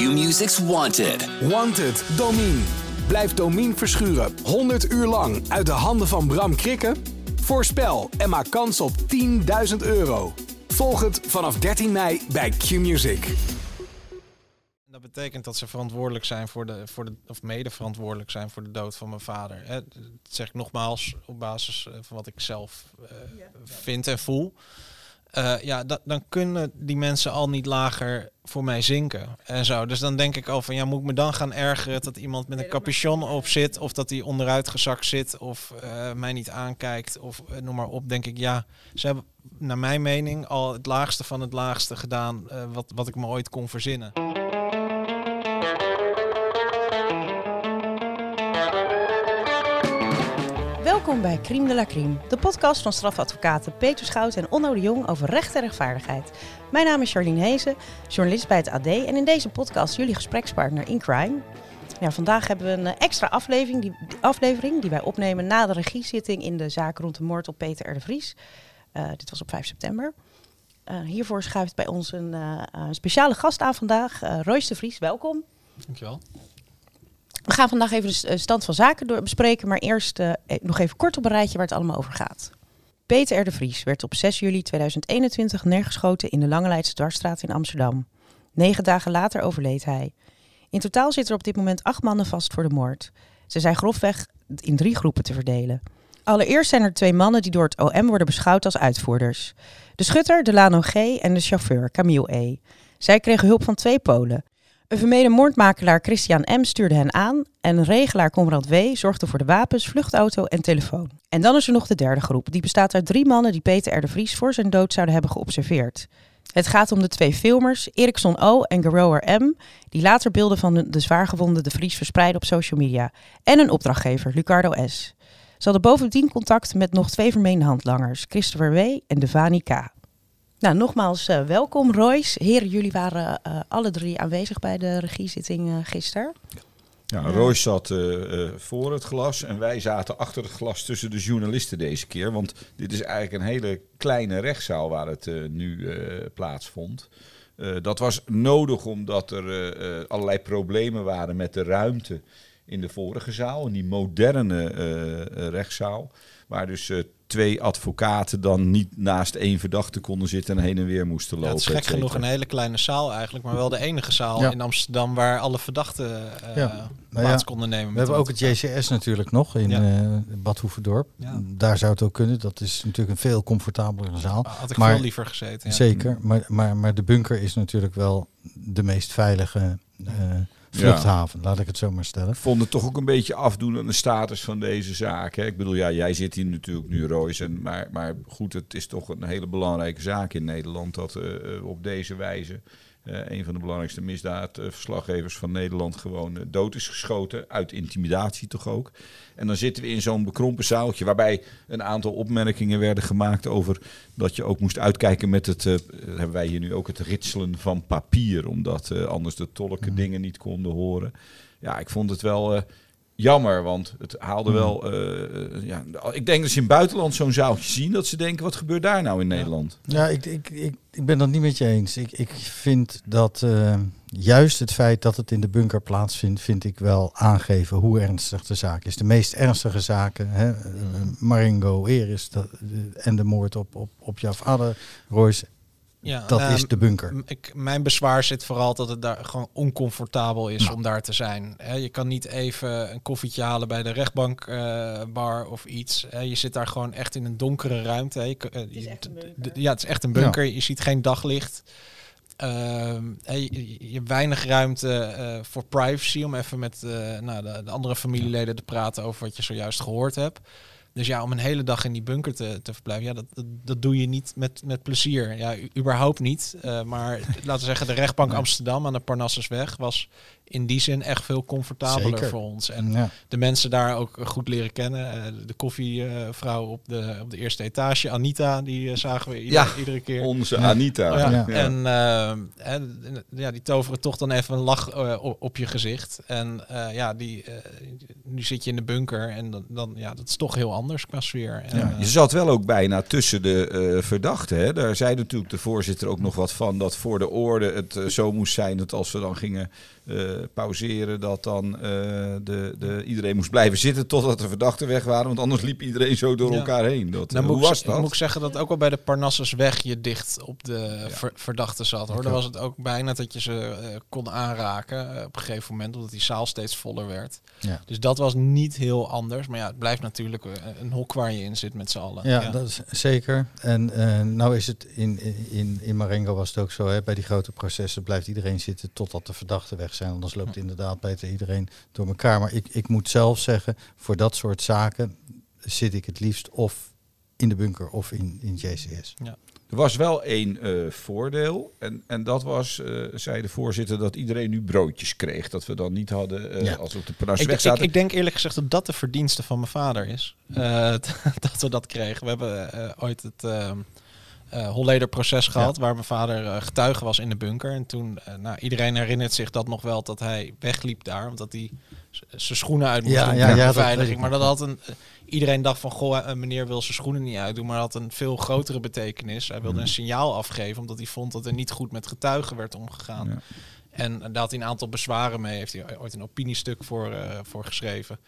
Q-Music's Wanted. Wanted, Domine. Blijf Domine verschuren 100 uur lang uit de handen van Bram Krikken? Voorspel en maak kans op 10.000 euro. Volg het vanaf 13 mei bij Q-Music. Dat betekent dat ze verantwoordelijk zijn voor de, voor de of mede verantwoordelijk zijn voor de dood van mijn vader. Hè, dat zeg ik nogmaals op basis eh, van wat ik zelf eh, vind en voel. Eh, ja, da- dan kunnen die mensen al niet lager voor mij zinken en zo. Dus dan denk ik al van, ja, moet ik me dan gaan ergeren dat iemand met een capuchon op zit, of dat hij onderuit gezakt zit, of eh, mij niet aankijkt, of eh, noem maar op. Denk ik, ja, ze hebben naar mijn mening al het laagste van het laagste gedaan wat, wat ik me ooit kon verzinnen. Welkom bij Crime de la Crime, de podcast van strafadvocaten Peter Schout en Onno de Jong over recht en rechtvaardigheid. Mijn naam is Charlene Hezen, journalist bij het AD en in deze podcast jullie gesprekspartner in crime. Vandaag hebben we een eh, extra aflevering die, aflevering die wij opnemen na de regiezitting in de zaak rond de moord op Peter R. de Vries. Eh, dit was op 5 september. Eh, hiervoor schuift bij ons een speciale gast aan vandaag, Royce de Vries. Welkom. Dankjewel. We gaan vandaag even de eh, stand van zaken door bespreken, maar eerst eh, eh, nog even kort op een rijtje waar het allemaal over gaat. Peter R. de Vries werd op 6 juli 2021 neergeschoten in de Lange Leidse Dwarsstraat in Amsterdam. Negen dagen later overleed hij. In totaal zitten er op dit moment acht mannen vast voor de moord. Ze zijn grofweg in drie groepen te verdelen. Allereerst zijn er twee mannen die door het OM worden beschouwd als uitvoerders. De schutter Delano G. en de chauffeur Camille E. Zij kregen hulp van twee Polen. Een vermeden moordmakelaar Christian M. stuurde hen aan en regelaar Conrad W. zorgde voor de wapens, vluchtauto en telefoon. En dan is er nog de derde groep. Die bestaat uit drie mannen die Peter R. de Vries voor zijn dood zouden hebben geobserveerd. Het gaat om de twee filmers, Erikson O. en Gerower M., die later beelden van de zwaargewonde de Vries verspreiden op social media. En een opdrachtgever, Lucardo S. Ze hadden bovendien contact met nog twee vermeende handlangers, Christopher W. en Devani K. Nou, nogmaals eh, welkom Royce. Heren, jullie waren eh, alle drie aanwezig bij de regiezitting eh gisteren. Ja, Royce zat voor het glas en wij zaten achter het glas tussen de journalisten deze keer. Want dit is eigenlijk een hele kleine rechtszaal waar het nu eh, plaatsvond. Eh, dat was nodig omdat er allerlei problemen waren met de ruimte in de vorige zaal, in die moderne rechtszaal. Waar dus eh, twee advocaten dan niet naast één verdachte konden zitten en heen en weer moesten Ja, lopen. het is gek genoeg een hele kleine zaal eigenlijk, maar wel de enige zaal Ja. in Amsterdam waar alle verdachten eh, Ja. plaats Nou ja, konden nemen. We hebben ook het JCS natuurlijk nog in Ja. eh Bad Hoeverdorp. Ja. Daar zou het ook kunnen. Dat is natuurlijk een veel comfortabelere zaal. Had ik Maar- veel liever gezeten. Ja. Zeker. Maar, maar, maar de bunker is natuurlijk wel de meest veilige eh, vluchthaven. Laat ik het zo maar stellen. Ik vond het toch ook een beetje afdoen aan de status van deze zaak. Hè. Ik bedoel, ja, jij zit hier natuurlijk nu, Royce. En, maar, maar goed, het is toch een hele belangrijke zaak in Nederland... dat eh, eh, op deze wijze een van de belangrijkste misdaadverslaggevers van Nederland... gewoon eh, dood is geschoten. Uit intimidatie toch ook. En dan zitten we in zo'n bekrompen zaaltje... waarbij een aantal opmerkingen werden gemaakt over... dat je ook moest uitkijken met het... eh, hebben wij hier nu ook het ritselen van papier... omdat eh, anders de tolken dingen niet konden horen. Ja, ik vond het wel... eh, jammer, want het haalde wel. eh, eh, ja, ik denk dat ze in het buitenland zo'n zaaltje zien, dat ze denken: wat gebeurt daar nou in Nederland? Ja, ik, ik, ik, ik ben dat niet met je eens. Ik, ik vind dat eh, juist het feit dat het in de bunker plaatsvindt, vind ik wel aangeven hoe ernstig de zaak is. De meest ernstige zaken, hè, Maringo Eris dat, en de moord op, op, op vader, Royce, Ja, dat ehm, is de bunker. Ik, mijn bezwaar zit vooral dat het daar gewoon oncomfortabel is Nou. om daar te zijn. Hè, je kan niet even een koffietje halen bij de rechtbankbar bar of iets. Hè, je zit daar gewoon echt in een donkere ruimte. Je, eh, je- echt een Ja, het is echt een bunker. Je ziet geen daglicht. Ehm, hè, je, je hebt weinig ruimte eh, voor privacy om even met eh, nou, de, de andere familieleden te praten over wat je zojuist gehoord hebt. Dus ja, om een hele dag in die bunker te, te verblijven, ja, dat, dat, dat doe je niet met, met plezier. Ja, überhaupt niet. Eh, maar laten we zeggen, de rechtbank. Amsterdam aan de Parnassusweg was in die zin echt veel comfortabeler Zeker. voor ons. En Ja. de mensen daar ook goed leren kennen. Eh, de koffievrouw op de, op de eerste etage, Anita, die eh, zagen we ieder- Ja. iedere keer. Onze Ja. Anita. Ja, Ja. En eh, hè, ja, die toveren toch dan even een lach eh, op, je gezicht. En eh, ja, die, eh, nu zit je in de bunker en dan, dan ja, dat is toch heel anders. qua sfeer. En, Ja, eh, je zat wel ook bijna tussen de eh, verdachten. Hè? Daar zei natuurlijk de voorzitter ook nog wat van. Dat voor de orde het eh, zo moest zijn dat als we dan gingen eh, pauzeren, dat dan eh, de, de, iedereen moest blijven zitten totdat de verdachten weg waren. Want anders liep iedereen zo door Ja. elkaar heen. Dat, Nou, moet hoe ik, was dat? Moet ik zeggen dat ook wel bij de Parnassusweg je dicht op de ver- verdachte zat. Hoor. Dan was het ook bijna dat je ze eh, kon aanraken eh, op een gegeven moment, omdat die zaal steeds voller werd. Ja. Dus dat was niet heel anders. Maar ja, het blijft natuurlijk een hok waar je in zit met z'n allen. Ja, dat is zeker. En eh, nou is het in, in, in Marengo was het ook zo, hè, bij die grote processen blijft iedereen zitten totdat de verdachten weg zijn. Anders loopt inderdaad beter iedereen door elkaar. Maar ik, ik moet zelf zeggen, voor dat soort zaken zit ik het liefst of in de bunker of in, in JCS. Er was wel één eh, voordeel. En, en dat was, eh, zei de voorzitter, dat iedereen nu broodjes kreeg. Dat we dan niet hadden, eh, Ja. als we op de Ik, Parnassusweg ik, zaten. ik denk eerlijk gezegd dat dat de verdienste van mijn vader is. Eh, dat we dat kregen. We hebben eh, ooit het ehm eh Holleder-proces gehad, waar mijn vader eh, getuige was in de bunker. En toen, eh, nou, iedereen herinnert zich dat nog wel, dat hij wegliep daar, omdat hij zijn schoenen uit moest Ja, doen ja, ja, dat beveiliging. ik maar dat had een... Iedereen dacht van, goh, meneer wil zijn schoenen niet uitdoen, maar dat had een veel grotere betekenis. Hij Mm. wilde een signaal afgeven, omdat hij vond dat er niet goed met getuigen werd omgegaan. Ja. En daar had hij een aantal bezwaren mee. Heeft hij ooit een opiniestuk voor, voor geschreven.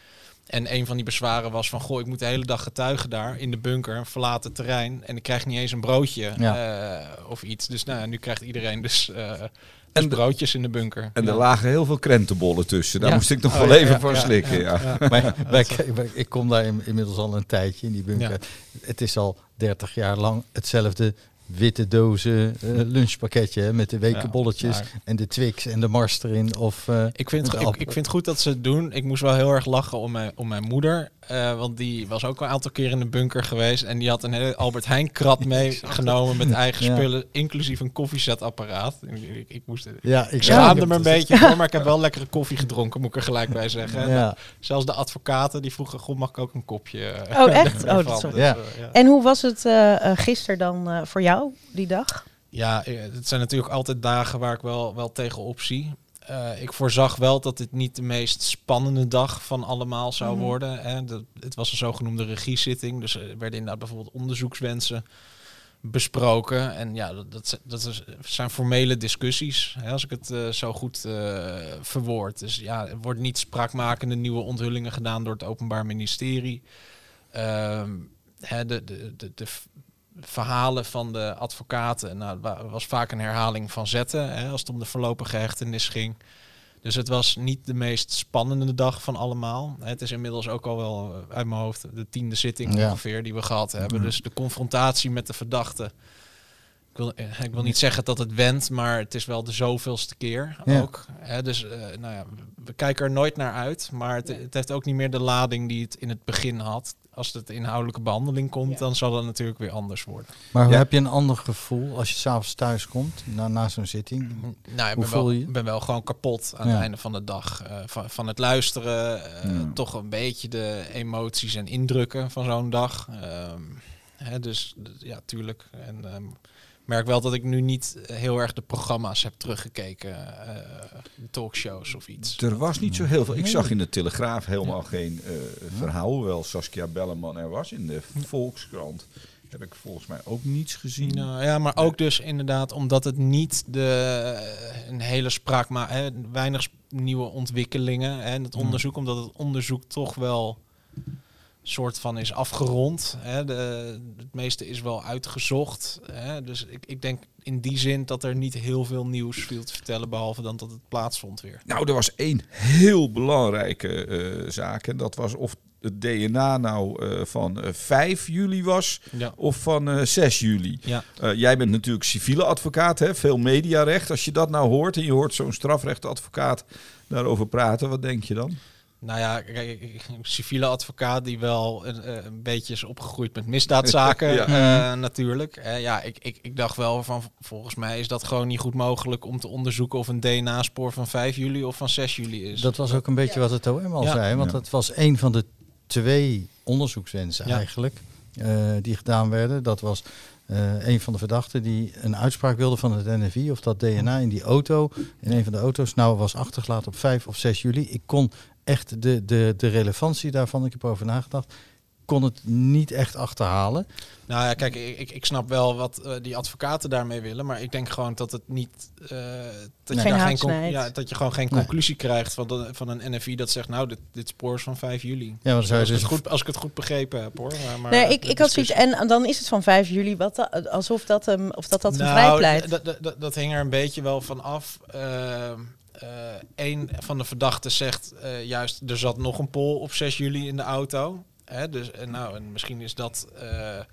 En een van die bezwaren was van... Goh, ik moet de hele dag getuigen daar in de bunker. Een verlaten terrein. En ik krijg niet eens een broodje eh, of iets. Dus nou, nu krijgt iedereen dus, eh, dus En- broodjes in de bunker. En er lagen heel veel krentenbollen tussen. Daar Ja. moest ik nog Oh, wel ja, even ja, slikken. ja, wij- ik kom daar in- inmiddels al een tijdje in die bunker. Ja. Het is al 30 jaar lang hetzelfde witte dozen eh, lunchpakketje hè, met de wekenbolletjes Ja, en de Twix en de Mars erin. Of, eh, Ik vind, ik, ik vind het goed dat ze het doen. Ik moest wel heel erg lachen om mijn, om mijn moeder. Eh, want die was ook al een aantal keer in de bunker geweest. En die had een hele Albert Heijn krat meegenomen met eigen Ja. spullen. Inclusief een koffiezetapparaat. Ik, ik, ik moest, ja, ik schaamde me een beetje voor, maar ik heb wel lekkere koffie gedronken, moet ik er gelijk bij zeggen. En Ja. Zelfs de advocaten die vroegen, goh, mag ik ook een kopje? eh, Oh, echt? Oh, dat is wel- Dus, Ja. eh, ja. En hoe was het eh eh, gisteren dan eh, voor jou, die dag? Ja, eh, het zijn natuurlijk altijd dagen waar ik wel, wel tegenop zie. Eh, ik voorzag wel dat dit niet de meest spannende dag van allemaal zou Mhm. worden. Hè. De, het was een zogenoemde regiezitting. Dus er werden inderdaad bijvoorbeeld onderzoekswensen besproken. En ja, dat, dat, dat zijn formele discussies, hè, als ik het eh, zo goed eh, verwoord. Dus ja, er wordt niet spraakmakende nieuwe onthullingen gedaan door het Openbaar Ministerie. Ehm, hè, de, de, de, verhalen van de advocaten, nou, het was vaak een herhaling van zetten, hè, als het om de voorlopige hechtenis ging. Dus het was niet de meest spannende dag van allemaal. Het is inmiddels ook al wel eh, uit mijn hoofd de tiende zitting Ja. ongeveer die we gehad hebben. Dus de confrontatie met de verdachte. Ik wil, eh, ik wil niet zeggen dat het went, maar het is wel de zoveelste keer Ja. ook. Hè, dus eh, nou ja, we kijken er nooit naar uit. Maar het, het heeft ook niet meer de lading die het in het begin had. Als het inhoudelijke behandeling komt, Ja. dan zal dat natuurlijk weer anders worden. Maar Ja. heb je een ander gevoel als je s'avonds thuis komt na, na zo'n zitting? Nou, ik Hoe ben voel wel, je ben wel gewoon kapot aan Ja. het einde van de dag. eh, van, van het luisteren, eh, Ja. toch een beetje de emoties en indrukken van zo'n dag. Ehm, hè, dus ja, tuurlijk. En ehm, merk wel dat ik nu niet heel erg de programma's heb teruggekeken, eh, talkshows of iets. Er was niet zo heel veel. Ik zag in de Telegraaf helemaal geen eh, verhaal. Hoewel Saskia Belleman er was. In de Volkskrant heb ik volgens mij ook niets gezien. Nou, ja, maar ook dus inderdaad omdat het niet de, een hele spraak, maar hè, weinig nieuwe ontwikkelingen hè, en het onderzoek, omdat het onderzoek toch wel soort van is afgerond. Hè, de, het meeste is wel uitgezocht. Hè, dus ik, ik denk in die zin dat er niet heel veel nieuws viel te vertellen, behalve dan dat het plaatsvond weer. Nou, er was één heel belangrijke eh, zaak. En dat was of het DNA nou eh, van eh, 5 juli was Ja. of van eh, 6 juli. Ja. Eh, jij bent natuurlijk civiele advocaat, hè? veel mediarecht. Als je dat nou hoort en je hoort zo'n strafrechtadvocaat daarover praten, wat denk je dan? Nou ja, kijk, ik- ik- een civiele advocaat die wel een, eh, een beetje is opgegroeid met misdaadzaken Ja. eh, natuurlijk. Eh, ja, ik, ik, ik dacht wel van volgens mij is dat gewoon niet goed mogelijk om te onderzoeken of een DNA-spoor van 5 juli of van 6 juli is. Dat was ook een beetje wat het OM al Ja. zei. Want Ja. dat was een van de twee onderzoekswensen Ja. eigenlijk eh, die gedaan werden. Dat was eh, een van de verdachten die een uitspraak wilde van het NFI of dat DNA in die auto, in een van de auto's, nou was achtergelaten op 5 of 6 juli. Ik kon echt de, de, de relevantie daarvan, ik heb erover nagedacht, kon het niet echt achterhalen. Nou ja, kijk, ik, ik, ik snap wel wat eh, die advocaten daarmee willen, maar ik denk gewoon dat het niet eh, dat, je Geen daar ja, dat je gewoon geen Nee. conclusie krijgt van, de, van een NFI dat zegt, nou, dit, dit spoor is van 5 juli. Ja, maar zou je als, ik dus het goed, als ik het goed begrepen heb, hoor. Maar, maar Nee, ik, ik had zoiets. En dan is het van 5 juli, wat da- alsof dat hem, of dat dat Nou, vrijpleit. d- d- Dat hing er een beetje wel van af. Ehm, eh, een van de verdachten zegt eh, juist, er zat nog een pol op 6 juli in de auto. Hè, dus, en nou, en misschien is dat eh, eh,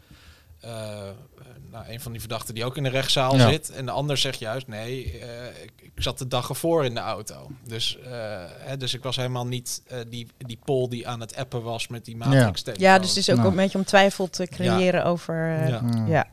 nou, een van die verdachten die ook in de rechtszaal Ja. zit. En de ander zegt juist, nee, eh, ik, ik zat de dag ervoor in de auto. Dus, eh, hè, dus ik was helemaal niet eh, die, die pol die aan het appen was met die matrix ja, dus het is ook Nou. een beetje om twijfel te creëren over. eh, Ja. Mm. ja.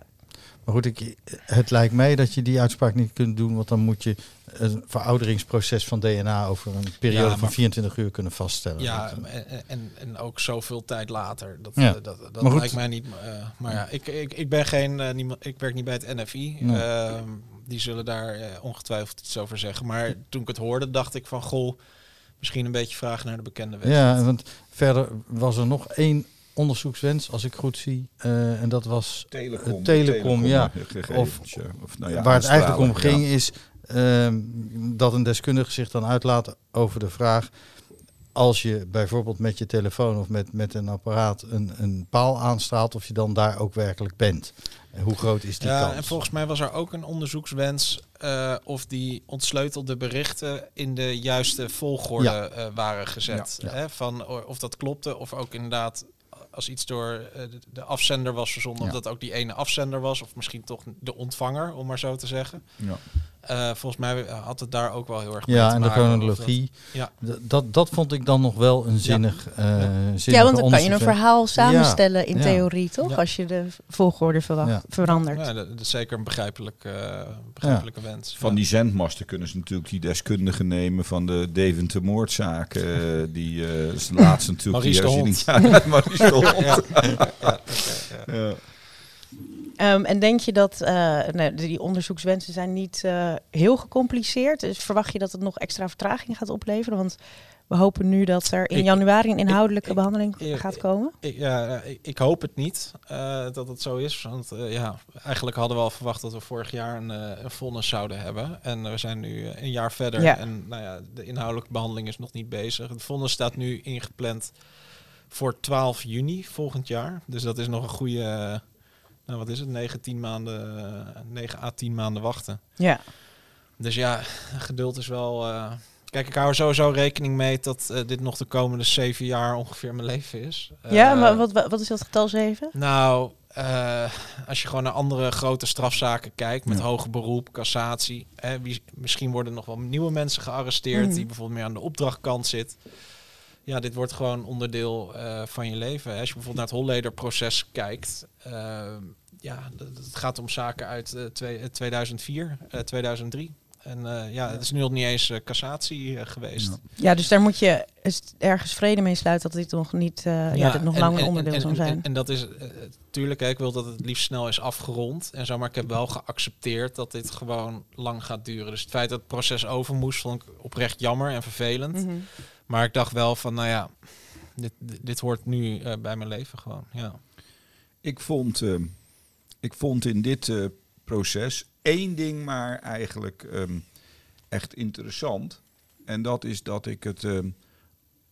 Maar goed, ik, het lijkt mij dat je die uitspraak niet kunt doen, want dan moet je een verouderingsproces van DNA over een periode Ja, van maar- 24 uur kunnen vaststellen. Ja, en, en, en ook zoveel tijd later. Dat, Ja. eh, dat, dat lijkt mij niet. eh, maar ja, ik, ik, ik ben geen. eh, niemand, ik werk niet bij het NFI. Nee. Ehm, die zullen daar ongetwijfeld iets over zeggen. Maar toen ik het hoorde, dacht ik van goh, misschien een beetje vragen naar de bekende weg. Ja, want verder was er nog één onderzoekswens, als ik goed zie. eh, en dat was Telecom. Eh, telecom, ja. gegevens, Of- ja. Of, nou ja, waar het eigenlijk om ging, is ehm, dat een deskundige zich dan uitlaat over de vraag. Als je bijvoorbeeld met je telefoon of met, met een apparaat een, een paal aanstraalt, of je dan daar ook werkelijk bent. En hoe groot is die Ja, kans? en volgens mij was er ook een onderzoekswens eh, of die ontsleutelde berichten in de juiste volgorde Ja. eh, waren gezet. Ja, ja. Hè? Van of dat klopte, of ook inderdaad als iets door eh, de, de afzender was verzonden, Ja. of dat ook die ene afzender was, of misschien toch de ontvanger, om maar zo te zeggen. Ja. Eh, volgens mij had het daar ook wel heel erg mee Ja, te en de maken, of chronologie. Ja. D- Dat, dat vond ik dan nog wel een zinnig. eh Ja. ja, want dan kan je een verhaal samenstellen in Ja. theorie, toch? Ja. Als je de volgorde verwacht, Ja. verandert. Dat, ja, dat, dat is zeker een begrijpelijk, eh, begrijpelijke wens. Van Ja. die zendmasten kunnen ze natuurlijk die deskundigen nemen van de Deventer moordzaak. eh, die eh, is de laatste natuurlijk. Maurice de die Hond. herziening- Ja, Maurice de Hond. Ja, ja, Ehm, en denk je dat eh, nee, die onderzoekswensen zijn niet eh, heel gecompliceerd? Dus verwacht je dat het nog extra vertraging gaat opleveren? Want we hopen nu dat er in Ik- januari een inhoudelijke ik- behandeling ik- gaat komen. Ik, ja, ik, hoop het niet eh, dat het zo is. Want ja, eigenlijk hadden we al verwacht dat we vorig jaar een, een vonnis zouden hebben. En we zijn nu een jaar verder. Ja. En nou ja, de inhoudelijke behandeling is nog niet bezig. Het vonnis staat nu ingepland voor 12 juni volgend jaar. Dus dat is nog een goede, nou wat is het, 9, 10 maanden, eh, 9 à 10 maanden wachten. Ja. Dus ja, geduld is wel. eh, Kijk, ik hou er sowieso rekening mee dat eh, dit nog de komende zeven jaar ongeveer mijn leven is. ja, Eh, maar wat, wat is dat getal 7? Nou, eh, als je gewoon naar andere grote strafzaken kijkt, met Ja. hoger beroep, cassatie. Hè, wie, misschien worden nog wel nieuwe mensen gearresteerd Mhm. die bijvoorbeeld meer aan de opdrachtkant zit. Ja, dit wordt gewoon onderdeel eh, van je leven. Hè. Als je bijvoorbeeld naar het Holleder-proces kijkt. eh, ja, het gaat om zaken uit eh, twee- eh, 2004, eh, 2003. En eh, ja, het is nu nog niet eens cassatie geweest. Ja. Ja, dus daar moet je ergens vrede mee sluiten dat dit nog niet, eh, ja, dit nog en- lang een en- onderdeel en, en- zijn. En, en dat is natuurlijk, ik wil dat het liefst snel is afgerond en zo, maar ik heb wel geaccepteerd dat dit gewoon lang gaat duren. Dus het feit dat het proces over moest, vond ik oprecht jammer en vervelend. Mhm. Maar ik dacht wel van, nou ja, dit, dit, hoort nu eh, bij mijn leven gewoon. Ja. Ik, vond, eh, ik vond in dit eh, proces één ding maar eigenlijk ehm, echt interessant. En dat is dat ik het ehm,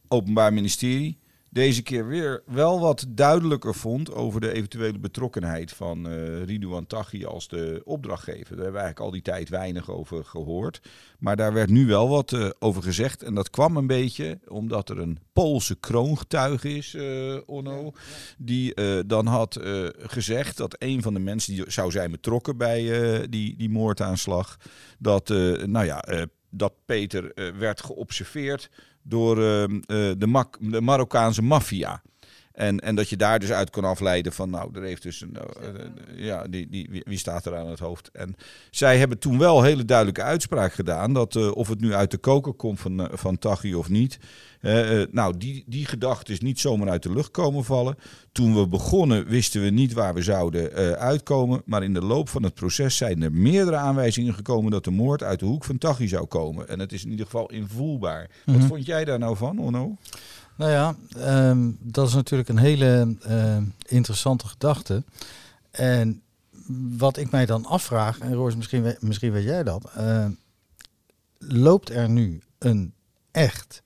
Openbaar Ministerie deze keer weer wel wat duidelijker vond over de eventuele betrokkenheid van eh Ridouan Taghi als de opdrachtgever. Daar hebben we eigenlijk al die tijd weinig over gehoord. Maar daar werd nu wel wat eh, over gezegd. En dat kwam een beetje omdat er een Poolse kroongetuige is, eh, Onno. Die dan had gezegd dat een van de mensen die zou zijn betrokken bij die, die moordaanslag. Dat, nou ja, dat Peter werd geobserveerd door eh, eh, de Marokkaanse maffia. En, en dat je daar dus uit kon afleiden van, nou, er heeft dus een, ja, die, die, wie, staat er aan het hoofd? En zij hebben toen wel een hele duidelijke uitspraak gedaan, dat eh, of het nu uit de koker komt van, eh, van Taghi of niet. eh, nou, die, die gedachte is niet zomaar uit de lucht komen vallen. Toen we begonnen wisten we niet waar we zouden uitkomen, maar in de loop van het proces zijn er meerdere aanwijzingen gekomen dat de moord uit de hoek van Taghi zou komen. En het is in ieder geval invoelbaar. Wat Mhm. vond jij daar nou van, Onno? Nou ja, ehm, dat is natuurlijk een hele ehm, interessante gedachte. En wat ik mij dan afvraag, en Roos, misschien, misschien weet jij dat. ehm, loopt er nu een echt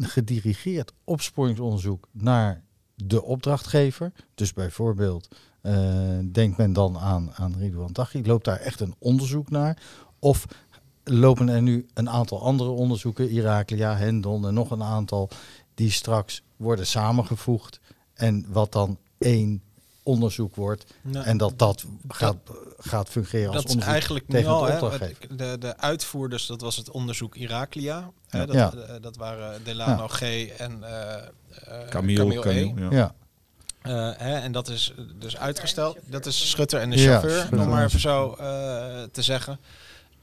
gedirigeerd opsporingsonderzoek naar de opdrachtgever? Dus bijvoorbeeld, eh, denkt men dan aan, aan Ridouan Taghi, loopt daar echt een onderzoek naar? Of lopen er nu een aantal andere onderzoeken, Iraklia, Hendon en nog een aantal, die straks worden samengevoegd en wat dan één onderzoek wordt Nou, en dat dat gaat, gaat fungeren als dat is onderzoek eigenlijk nu tegen al. de de, de uitvoerders, dat was het onderzoek Iraklia. Hè, Ja. dat, Ja. eh, dat waren Delano G en eh eh, Camille, Camille E. Camille, ja. Ja, Eh, hè, en dat is dus uitgesteld. Dat is Schutter en de chauffeur, om maar en- even zo eh, te zeggen.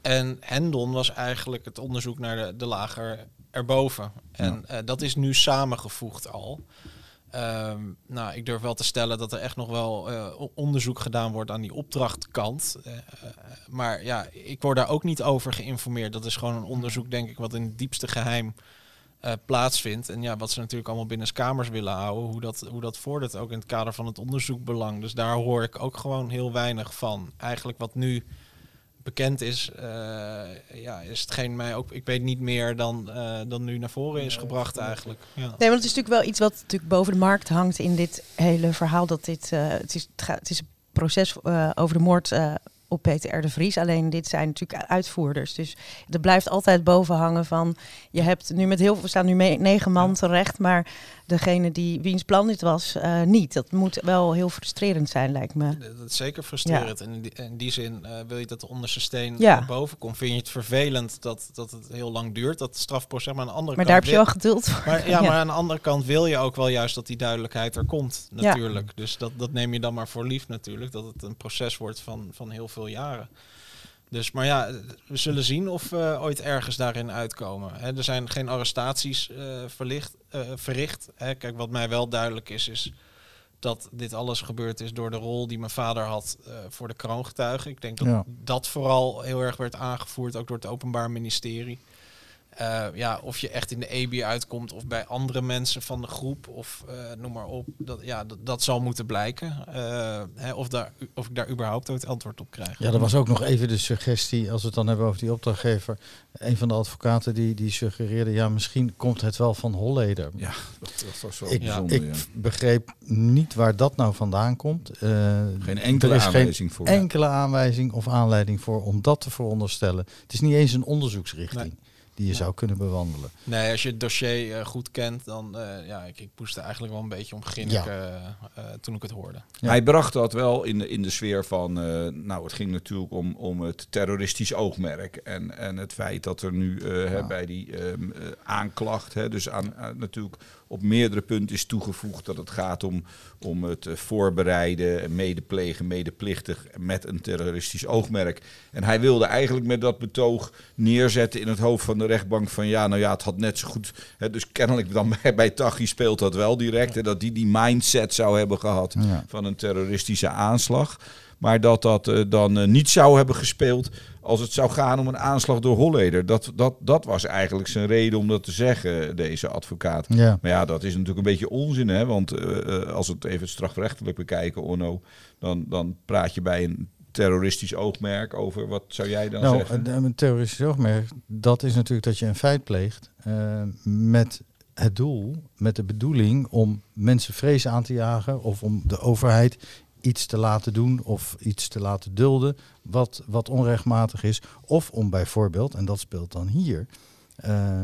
En Hendon was eigenlijk het onderzoek naar de, de lager erboven. En eh, dat is nu samengevoegd al. Ehm, nou, ik durf wel te stellen dat er echt nog wel eh, onderzoek gedaan wordt aan die opdrachtkant. Eh, maar ja, ik word daar ook niet over geïnformeerd. Dat is gewoon een onderzoek, denk ik, wat in het diepste geheim eh, plaatsvindt. En ja, wat ze natuurlijk allemaal binnen kamers willen houden. Hoe dat, hoe dat vordert, ook in het kader van het onderzoekbelang. Dus daar hoor ik ook gewoon heel weinig van. Eigenlijk wat nu bekend is, eh, ja, is hetgeen mij ook... Ik weet niet meer dan, eh, dan nu naar voren is gebracht eigenlijk. Ja. Nee, want het is natuurlijk wel iets wat natuurlijk boven de markt hangt in dit hele verhaal. Dat dit, eh, het, is, het, gaat, het is een proces eh, over de moord eh, op Peter R. de Vries. Alleen dit zijn natuurlijk uitvoerders. Dus er blijft altijd boven hangen van... Je hebt nu met heel veel... We staan nu mee, negen man terecht, maar degene die wiens plan dit was, eh, niet. Dat moet wel heel frustrerend zijn, lijkt me. Dat is zeker frustrerend. En in die, in die zin eh, wil je dat de onderste steen Ja. naar boven komt. Vind je het vervelend dat, dat het heel lang duurt, dat strafproces. Maar aan de andere Maar daar heb je wel geduld voor. Maar, ja, maar aan de andere kant wil je ook wel juist dat die duidelijkheid er komt, Ja. natuurlijk. Dus dat, dat neem je dan maar voor lief natuurlijk, dat het een proces wordt van, van heel veel jaren. Dus, maar ja, we zullen zien of we ooit ergens daarin uitkomen. Er zijn geen arrestaties eh, verlicht, eh, verricht. Kijk, wat mij wel duidelijk is, is dat dit alles gebeurd is door de rol die mijn vader had eh, voor de kroongetuigen. Ik denk dat Ja. dat vooral heel erg werd aangevoerd, ook door het Openbaar Ministerie. Eh, ja, of je echt in de EBI uitkomt of bij andere mensen van de groep of eh, noem maar op. Dat, ja, dat, dat zal moeten blijken. Eh, hè, of, daar, of ik daar überhaupt ooit antwoord op krijg. Ja, er was ook nog even de suggestie, als we het dan hebben over die opdrachtgever. Een van de advocaten die, die suggereerde, ja, misschien komt het wel van Holleder. Ja, dat, dat was wel Ik, bijzonder. ik ja. begreep niet waar dat nou vandaan komt. Eh, Geen enkele er is aanwijzing voor. Geen enkele aanwijzing of aanleiding voor om dat te veronderstellen. Het is niet eens een onderzoeksrichting die je zou kunnen bewandelen. Nee, als je het dossier eh, goed kent, dan eh, ja, ik, ik moest er eigenlijk wel een beetje om Ja. eh, toen ik het hoorde. Ja. Hij bracht dat wel in de, in de sfeer van, eh, nou het ging natuurlijk om, om het terroristisch oogmerk. En, en het feit dat er nu eh, bij die ehm, eh, aanklacht, hè, dus aan, aan- natuurlijk op meerdere punten is toegevoegd dat het gaat om, om het eh, voorbereiden, medeplegen, medeplichtig met een terroristisch oogmerk. En hij wilde eigenlijk met dat betoog neerzetten in het hoofd van de rechtbank van ja, nou ja, het had net zo goed. Hè, dus kennelijk dan bij, bij Taghi speelt dat wel direct. Hè, dat die die mindset zou hebben gehad Ja. van een terroristische aanslag. Maar dat dat eh, dan eh, niet zou hebben gespeeld als het zou gaan om een aanslag door Holleder. Dat, dat, dat was eigenlijk zijn reden om dat te zeggen, deze advocaat. Ja. Maar ja, dat is natuurlijk een beetje onzin, hè? Want eh, als we het even strafrechtelijk bekijken, Onno, dan, dan praat je bij een terroristisch oogmerk over. Wat zou jij dan Nou, zeggen? een, een terroristisch oogmerk, dat is natuurlijk dat je een feit pleegt met het doel, met de bedoeling om mensen vrees aan te jagen of om de overheid iets te laten doen of iets te laten dulden wat, wat onrechtmatig is. Of om bijvoorbeeld, en dat speelt dan hier, eh,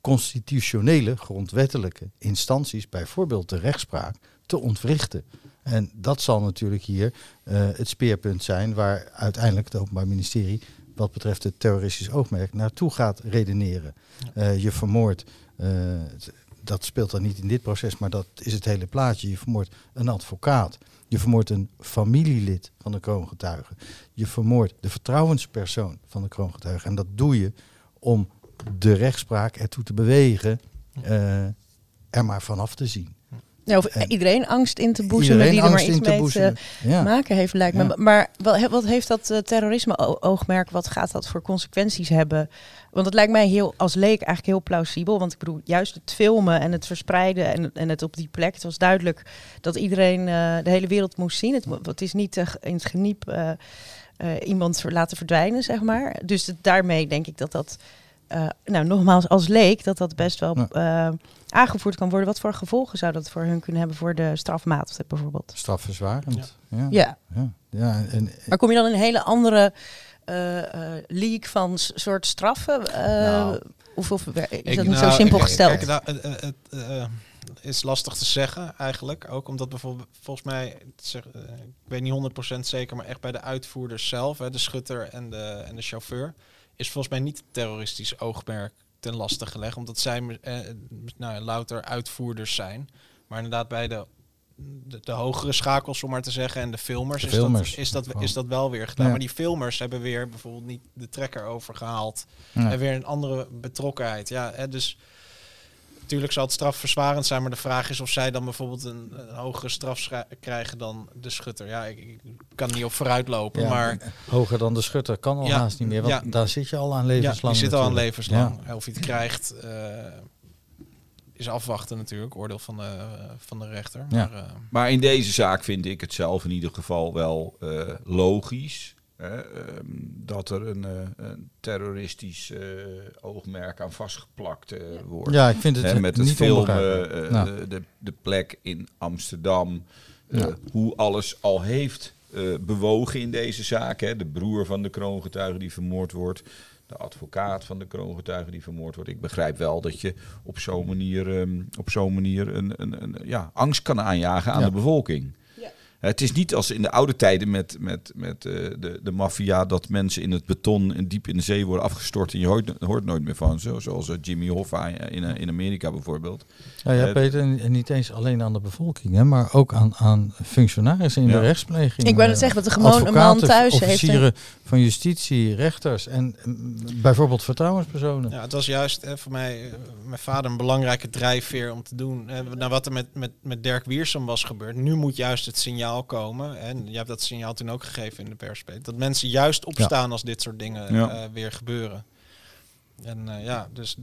constitutionele, grondwettelijke instanties, bijvoorbeeld de rechtspraak, te ontwrichten. En dat zal natuurlijk hier eh, het speerpunt zijn waar uiteindelijk het Openbaar Ministerie wat betreft het terroristisch oogmerk naartoe gaat redeneren. Eh, je vermoordt, het- dat speelt dan niet in dit proces, maar dat is het hele plaatje. Je vermoordt een advocaat. Je vermoordt een familielid van de kroongetuige. Je vermoordt de vertrouwenspersoon van de kroongetuige. En dat doe je om de rechtspraak ertoe te bewegen eh, er maar vanaf te zien. Ja, of En- iedereen angst in te boezemen die er maar iets in te mee te. Ja. maken heeft, lijkt me. Ja. Maar wat heeft dat eh, terrorisme-oogmerk, wat gaat dat voor consequenties hebben? Want het lijkt mij heel, als leek eigenlijk heel plausibel. Want ik bedoel, juist het filmen en het verspreiden en, en het op die plek. Het was duidelijk dat iedereen eh, de hele wereld moest zien. Het, is niet eh, in het geniep iemand laten verdwijnen, zeg maar. Dus het- daarmee denk ik dat dat, nou nogmaals, als leek, dat dat best wel aangevoerd kan worden. Wat voor gevolgen zou dat voor hun kunnen hebben voor de strafmaat bijvoorbeeld? Strafverzwarend. Ja. Ja, Ja. Ja. En, maar kom je dan in een hele andere eh, eh, league van soort straffen? Eh, Nou. of, of is dat Ik- niet nou, zo simpel ik- gesteld? Kijk, nou, het, eh, is lastig te zeggen eigenlijk. Ook omdat bijvoorbeeld, volgens mij, zeg, eh, ik weet niet 100% zeker, maar echt bij de uitvoerders zelf, hè, de schutter en de, en de chauffeur, is volgens mij niet het terroristisch oogmerk ten laste gelegd. Omdat zij eh, nou, louter uitvoerders zijn. Maar inderdaad bij de, de, de hogere schakels, om maar te zeggen, en de filmers, De is. Dat, is, dat, Gewoon. is dat wel weer gedaan. Ja. Maar die filmers hebben weer bijvoorbeeld niet de trekker overgehaald. Ja. En weer een andere betrokkenheid. Ja, hè, dus natuurlijk zal het strafverzwarend zijn, maar de vraag is of zij dan bijvoorbeeld een, een hogere straf krijgen dan de schutter. Ja, ik, ik kan niet op vooruit lopen, Ja, maar Hoger dan de schutter kan al Ja, haast niet meer. Want ja. daar zit je al aan ja, levenslang. die zit al aan levenslang. Of je het krijgt, eh, is afwachten natuurlijk, oordeel van de, van de rechter. Ja. Maar, eh, Maar in deze zaak vind ik het zelf in ieder geval wel eh, logisch. Hè, ehm, dat er een, eh, een terroristisch eh, oogmerk aan vastgeplakt eh, wordt. Ja, ik vind het Hè, met het niet filmen, Nou. de, de plek in Amsterdam, eh, Ja. hoe alles al heeft eh, bewogen in deze zaak. Hè. De broer van de kroongetuige die vermoord wordt, de advocaat van de kroongetuige die vermoord wordt. Ik begrijp wel dat je op zo'n manier, ehm, op zo'n manier een, een, een, ja, angst kan aanjagen aan Ja. de bevolking. Het is niet als in de oude tijden met, met, met eh, de, de maffia dat mensen in het beton en diep in de zee worden afgestort en je hoort, hoort nooit meer van ze. Zoals eh, Jimmy Hoffa in, eh, in Amerika bijvoorbeeld. Ja, ja, Eh, Peter, en niet eens alleen aan de bevolking, hè, maar ook aan, aan functionarissen in Ja. de rechtspleging. Ik wou net eh, zeggen dat de gewone man advocaten, thuis heeft. officieren van justitie, rechters en mm, bijvoorbeeld vertrouwenspersonen. Ja, het was juist eh, voor mij, mijn vader, een belangrijke drijfveer om te doen. Eh, naar wat er met, met, met Dirk Wiersum was gebeurd. Nu moet juist het signaal komen. En je hebt dat signaal toen ook gegeven in de perspeet. Dat mensen juist opstaan als dit soort dingen Ja. eh, weer gebeuren. En eh, ja, dus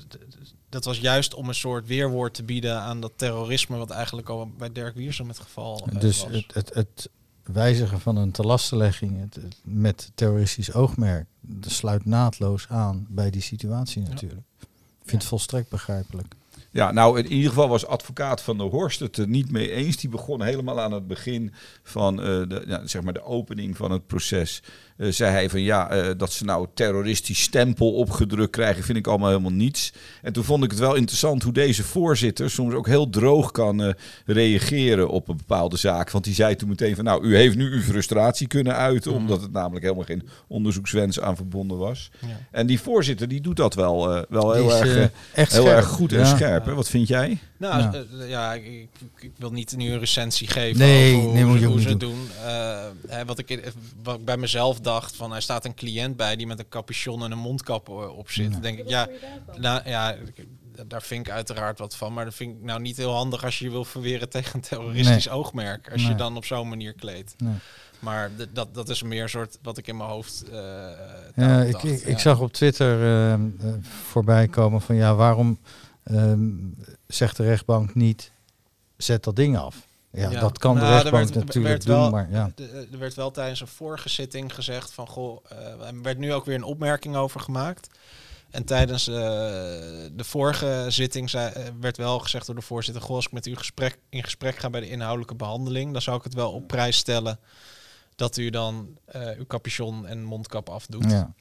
dat was juist om een soort weerwoord te bieden aan dat terrorisme. Wat eigenlijk al bij Dirk Wiersum het geval eh, dus was. het, het, het wijzigen van een telastenlegging het, het- met terroristisch oogmerk dat sluit naadloos aan bij die situatie natuurlijk. Ik vind het volstrekt begrijpelijk. Ja, nou in ieder geval was advocaat van der Horst het er niet mee eens. Die begon helemaal aan het begin van eh, de, ja, zeg maar de opening van het proces. eh, zei hij van ja, eh, dat ze nou terroristisch stempel opgedrukt krijgen, vind ik allemaal helemaal niets. En toen vond ik het wel interessant hoe deze voorzitter soms ook heel droog kan reageren op een bepaalde zaak. Want die zei toen meteen van nou, u heeft nu uw frustratie kunnen uiten, Mhm. omdat het namelijk helemaal geen onderzoekswens aan verbonden was. Ja. En die voorzitter die doet dat wel, wel Die heel is, erg... Heel scherp. erg goed en Ja. scherp. Wat vind jij? Nou, Ja. ja, ja ik, ik, ik wil niet nu een recensie geven Nee, over hoe, nee, moet ze- hoe ze het doen. Eh, hè, wat, ik, in- wat ik bij mezelf dacht, van er staat een cliënt bij die met een capuchon en een mondkap eh, op zit. Denk ik, ja, nou, ja, daar vind ik uiteraard wat van. Maar dat vind ik nou niet heel handig als je je wil verweren tegen een terroristisch oogmerk. Als je dan op zo'n manier kleedt. Nee. Maar dat, dat is meer soort wat ik in mijn hoofd eh Ja, ik, dacht, ik, ja. ik zag op Twitter eh, eh, voorbij komen van ja, waarom ehm, zegt de rechtbank niet zet dat ding af? Ja, Ja. dat kan de Nou, er rechtbank werd- natuurlijk werd doen, wel- maar ja. Er werd wel tijdens een vorige zitting gezegd van goh, eh, er werd nu ook weer een opmerking over gemaakt. En tijdens eh, de vorige zitting zei, eh, werd wel gezegd door de voorzitter: Goh, als ik met u gesprek, in gesprek ga bij de inhoudelijke behandeling, dan zou ik het wel op prijs stellen dat u dan eh, uw capuchon en mondkap afdoet. ja.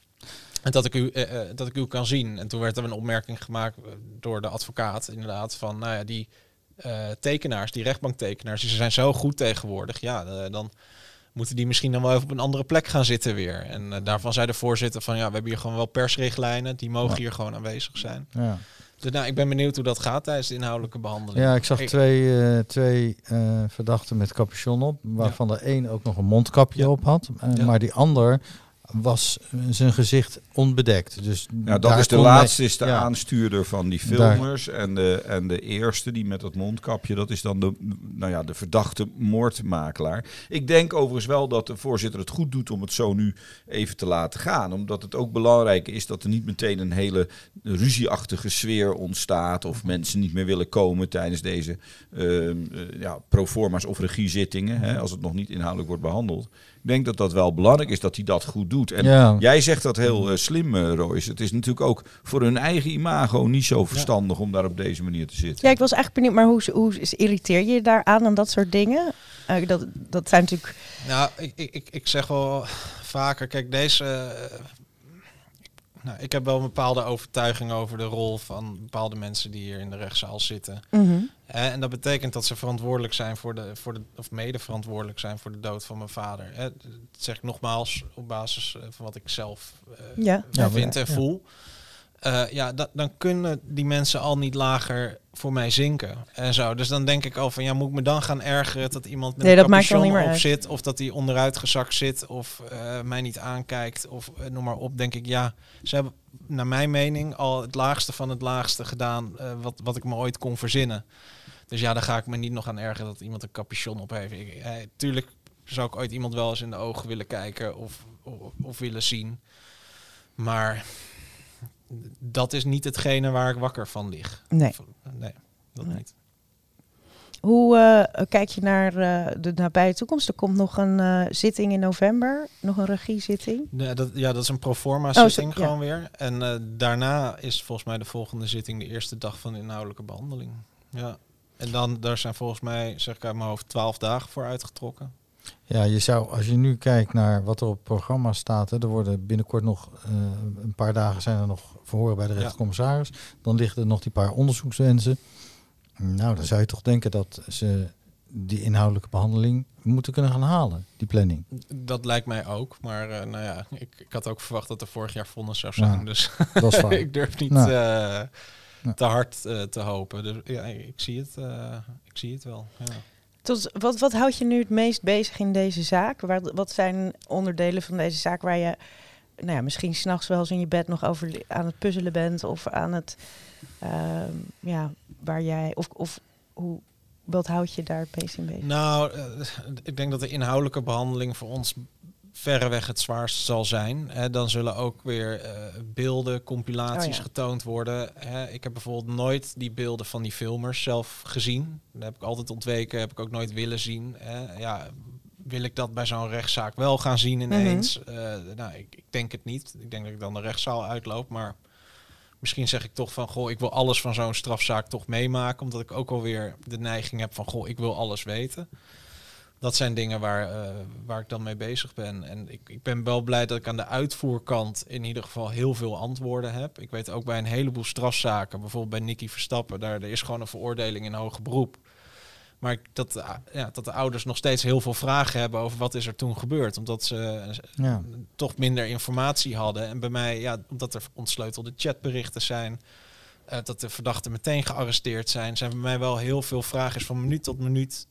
En dat ik, u, eh, eh, dat ik u kan zien. En toen werd er een opmerking gemaakt eh, door de advocaat, inderdaad, van nou ja, die tekenaars, die rechtbanktekenaars, die zijn zo goed tegenwoordig. Ja, dan moeten die misschien dan wel even op een andere plek gaan zitten weer. En daarvan zei de voorzitter van ja, we hebben hier gewoon wel persrichtlijnen, die mogen Ja. hier gewoon aanwezig zijn. Ja. Dus nou, ik ben benieuwd hoe dat gaat tijdens de inhoudelijke behandeling. ja, ik zag twee, twee verdachten met capuchon op, waarvan de een ook nog een mondkapje Ja. op had. Ja. Maar die ander was zijn gezicht onbedekt. Dus dat is de laatste, hij- is de ja. aanstuurder van die Daar. filmers. En de, en de eerste, die met dat mondkapje, dat is dan de, nou ja, de verdachte moordmakelaar. Ik denk overigens wel dat de voorzitter het goed doet om het zo nu even te laten gaan. Omdat het ook belangrijk is dat er niet meteen een hele ruzieachtige sfeer ontstaat. Of mensen niet meer willen komen tijdens deze eh, ja, proforma's of regiezittingen. Hè, als het nog niet inhoudelijk wordt behandeld. Ik denk dat dat wel belangrijk is dat hij dat goed doet. En Ja. Jij zegt dat heel eh, slim, eh, Royce. Het is natuurlijk ook voor hun eigen imago niet zo verstandig om daar op deze manier te zitten. Ja, ik was eigenlijk benieuwd, maar hoe, hoe irriteer je je daaraan aan dat soort dingen? Eh, dat, dat zijn natuurlijk... Nou, ik, ik, ik, ik zeg wel vaker, kijk, deze. Eh, nou, ik heb wel een bepaalde overtuiging over de rol van bepaalde mensen die hier in de rechtszaal zitten. Mhm. Eh, en dat betekent dat ze verantwoordelijk zijn voor de, voor de of mede verantwoordelijk zijn voor de dood van mijn vader. Eh, dat zeg ik nogmaals op basis eh, van wat ik zelf eh, Ja. Ja, vind en ja. Eh, ja, da- dan kunnen die mensen al niet lager voor mij zinken en zo. Dus dan denk ik al van, ja, moet ik me dan gaan ergeren dat iemand met Nee, een capuchon op uit. zit, of dat hij onderuit gezakt zit, of eh, mij niet aankijkt, of eh, noem maar op. Denk ik, ja, ze hebben naar mijn mening al het laagste van het laagste gedaan wat, wat ik me ooit kon verzinnen. Dus ja, dan ga ik me niet nog aan ergeren dat iemand een capuchon op heeft. Ik, eh, tuurlijk zou ik ooit iemand wel eens in de ogen willen kijken of, of, of willen zien. Maar dat is niet hetgene waar ik wakker van lig. Nee. Nee, dat Nee. niet. Hoe eh, kijk je naar eh, de nabije toekomst? Er komt nog een eh, zitting in november, nog een regiezitting. Nee, dat, ja, dat is een proforma Oh, zo- zitting ja. gewoon weer. En eh, daarna is volgens mij de volgende zitting de eerste dag van de inhoudelijke behandeling. Ja. En dan, daar zijn volgens mij, zeg ik uit mijn hoofd, twaalf dagen voor uitgetrokken. Ja, je zou, als je nu kijkt naar wat er op het programma staat, hè, er worden binnenkort nog eh, een paar dagen zijn er nog verhoren bij de Ja. rechtercommissaris. Dan liggen er nog die paar onderzoekswensen. Nou, dan zou je toch denken dat ze die inhoudelijke behandeling moeten kunnen gaan halen, die planning. Dat lijkt mij ook. Maar eh, nou ja, ik, ik had ook verwacht dat er vorig jaar vonnis zou zijn. Dus Dat is waar. ik durf niet Nou. eh, te hard te hopen. Dus ja, ik zie het, ik zie het wel. Ja. Tot, wat, wat houdt je nu het meest bezig in deze zaak? Waar, wat zijn onderdelen van deze zaak waar je nou ja, misschien s'nachts wel eens in je bed nog over aan het puzzelen bent? Of aan het, ehm, ja, waar jij, of, of hoe, wat houd je daar het in bezig? Nou, eh, ik denk dat de inhoudelijke behandeling voor ons verreweg het zwaarst zal zijn. Hè, dan zullen ook weer eh, beelden, compilaties Oh ja. getoond worden. Hè, ik heb bijvoorbeeld nooit die beelden van die filmers zelf gezien. Dat heb ik altijd ontweken, heb ik ook nooit willen zien. Hè. Ja, wil ik dat bij zo'n rechtszaak wel gaan zien ineens? Eh, nou, ik, ik denk het niet. Ik denk dat ik dan de rechtszaal uitloop, maar... Misschien zeg ik toch van, goh, ik wil alles van zo'n strafzaak toch meemaken. Omdat ik ook alweer de neiging heb van, goh, ik wil alles weten. Dat zijn dingen waar, eh, waar ik dan mee bezig ben. En ik, ik ben wel blij dat ik aan de uitvoerkant in ieder geval heel veel antwoorden heb. Ik weet ook bij een heleboel strafzaken, bijvoorbeeld bij Nicky Verstappen, daar er is gewoon een veroordeling in hoger beroep. Maar dat, de- ja, dat de ouders nog steeds heel veel vragen hebben over wat is er toen gebeurd. Omdat ze eh, Ja. toch minder informatie hadden. En bij mij, ja, omdat er ontsleutelde chatberichten zijn, eh, dat de verdachten meteen gearresteerd zijn, zijn bij mij wel heel veel vragen. Is van minuut tot minuut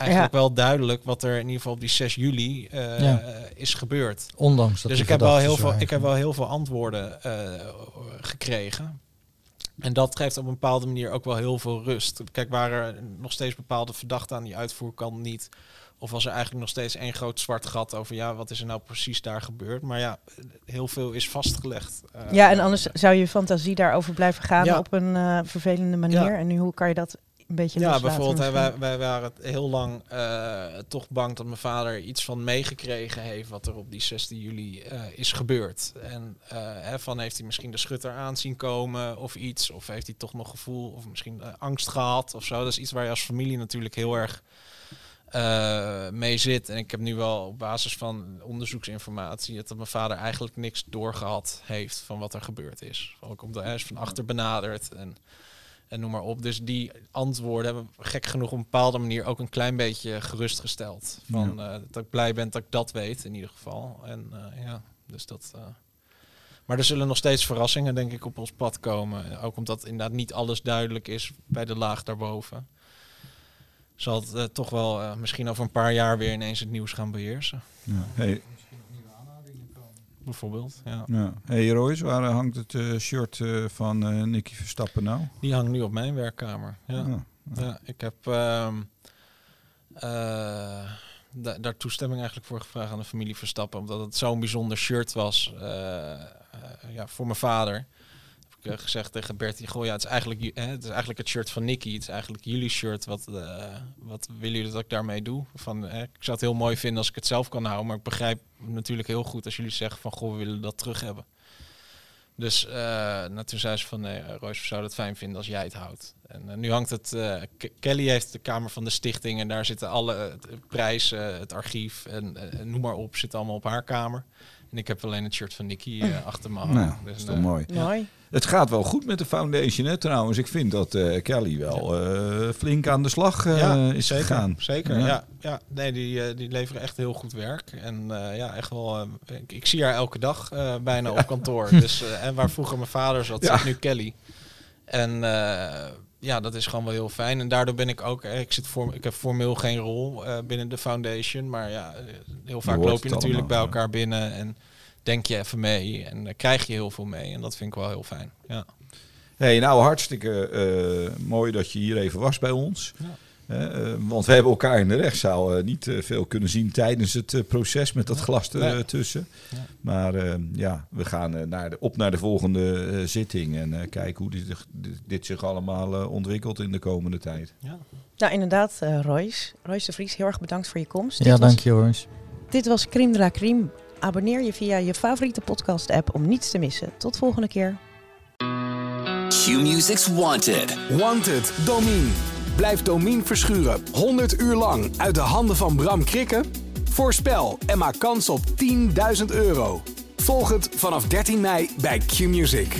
eigenlijk wel duidelijk wat er in ieder geval op die 6 juli eh, Ja. is gebeurd. Ondanks dat dus ik heb, wel heel veel, ik heb wel heel veel antwoorden eh, gekregen. En dat geeft op een bepaalde manier ook wel heel veel rust. Kijk, waren er nog steeds bepaalde verdachten aan die uitvoerkant niet? Of was er eigenlijk nog steeds één groot zwart gat over, ja, wat is er nou precies daar gebeurd? Maar ja, heel veel is vastgelegd. Eh, Ja, en anders zou je fantasie daarover blijven gaan Ja. op een eh, vervelende manier. Ja. En nu, hoe kan je dat een beetje Ja, bijvoorbeeld, hè, wij, wij waren heel lang eh, toch bang dat mijn vader iets van meegekregen heeft wat er op die 16 juli eh, is gebeurd. En eh, hè, van heeft hij misschien de schutter aan zien komen of iets, of heeft hij toch nog gevoel of misschien angst gehad of zo. Dat is iets waar je als familie natuurlijk heel erg mee zit. En ik heb nu wel op basis van onderzoeksinformatie dat mijn vader eigenlijk niks doorgehad heeft van wat er gebeurd is. Ook omdat hij is van achter benaderd en en noem maar op. Dus die antwoorden hebben gek genoeg op een bepaalde manier ook een klein beetje gerustgesteld. Van, eh, dat ik blij ben dat ik dat weet in ieder geval. En eh, ja, dus dat. eh. Maar er zullen nog steeds verrassingen, denk ik, op ons pad komen. Ook omdat inderdaad niet alles duidelijk is bij de laag daarboven. Zal het toch wel misschien over een paar jaar weer ineens het nieuws gaan beheersen. Ja. Hey, bijvoorbeeld. Ja. Ja. Hey Royce, waar hangt het eh, shirt eh, van eh, Nicky Verstappen nou? Die hangt nu op mijn werkkamer. Ja. Ja. Ja, ik heb ehm, eh, da- daar toestemming eigenlijk voor gevraagd aan de familie Verstappen. Omdat het zo'n bijzonder shirt was ja, voor mijn vader. Eh, gezegd tegen Bertie, goh ja, het is, eigenlijk, het is eigenlijk het shirt van Nicky. Het is eigenlijk jullie shirt. Wat, eh, wat willen jullie dat ik daarmee doe? Van, eh, ik zou het heel mooi vinden als ik het zelf kan houden. Maar ik begrijp natuurlijk heel goed als jullie zeggen van, goh, we willen dat terug hebben. Dus nou, toen zei ze van, nee, Roos, we zouden het fijn vinden als jij het houdt. En nu hangt het, Kelly heeft de kamer van de stichting en daar zitten alle prijzen, het archief en noem maar op, zit allemaal op haar kamer. En ik heb alleen het shirt van Nicky eh, achter me hangen. Nou, dat is toch eh, mooi. Mooi. Het gaat wel goed met de foundation, hè, trouwens. Ik vind dat eh, Kelly wel eh, flink aan de slag eh, ja, is zeker, gegaan. Zeker, Ja. ja. ja. nee, die, eh, die leveren echt heel goed werk. En eh, ja, echt wel, ik, ik zie haar elke dag eh, bijna op kantoor. Dus, eh, en waar vroeger mijn vader zat, Ja. zit nu Kelly. En eh, ja, dat is gewoon wel heel fijn. En daardoor ben ik ook, eh, ik, zit voor, ik heb formeel geen rol eh, binnen de foundation. Maar ja, eh, heel vaak loop je natuurlijk bij ja. elkaar binnen en denk je even mee. En dan krijg je heel veel mee. En dat vind ik wel heel fijn. Ja. Hey, nou, hartstikke mooi dat je hier even was bij ons. Ja. Eh, want we hebben elkaar in de rechtszaal eh, niet eh, veel kunnen zien tijdens het proces met dat glas ertussen. Ja. Maar eh, ja, we gaan naar de, op naar de volgende zitting en eh, kijken hoe dit, dit, dit zich allemaal eh, ontwikkelt in de komende tijd. Ja. Nou, inderdaad, eh Royce. Royce de Vries, heel erg bedankt voor je komst. Ja, Dit was- dank je Horens. Dit was de la Crime. Abonneer je via je favoriete podcast-app om niets te missen. Tot volgende keer. Q-Music's Wanted. Wanted, Domine. Blijf Domine verschuren 100 uur lang uit de handen van Bram Krikken? Voorspel en maak kans op 10.000 euro. Volg het vanaf 13 mei bij Q-Music.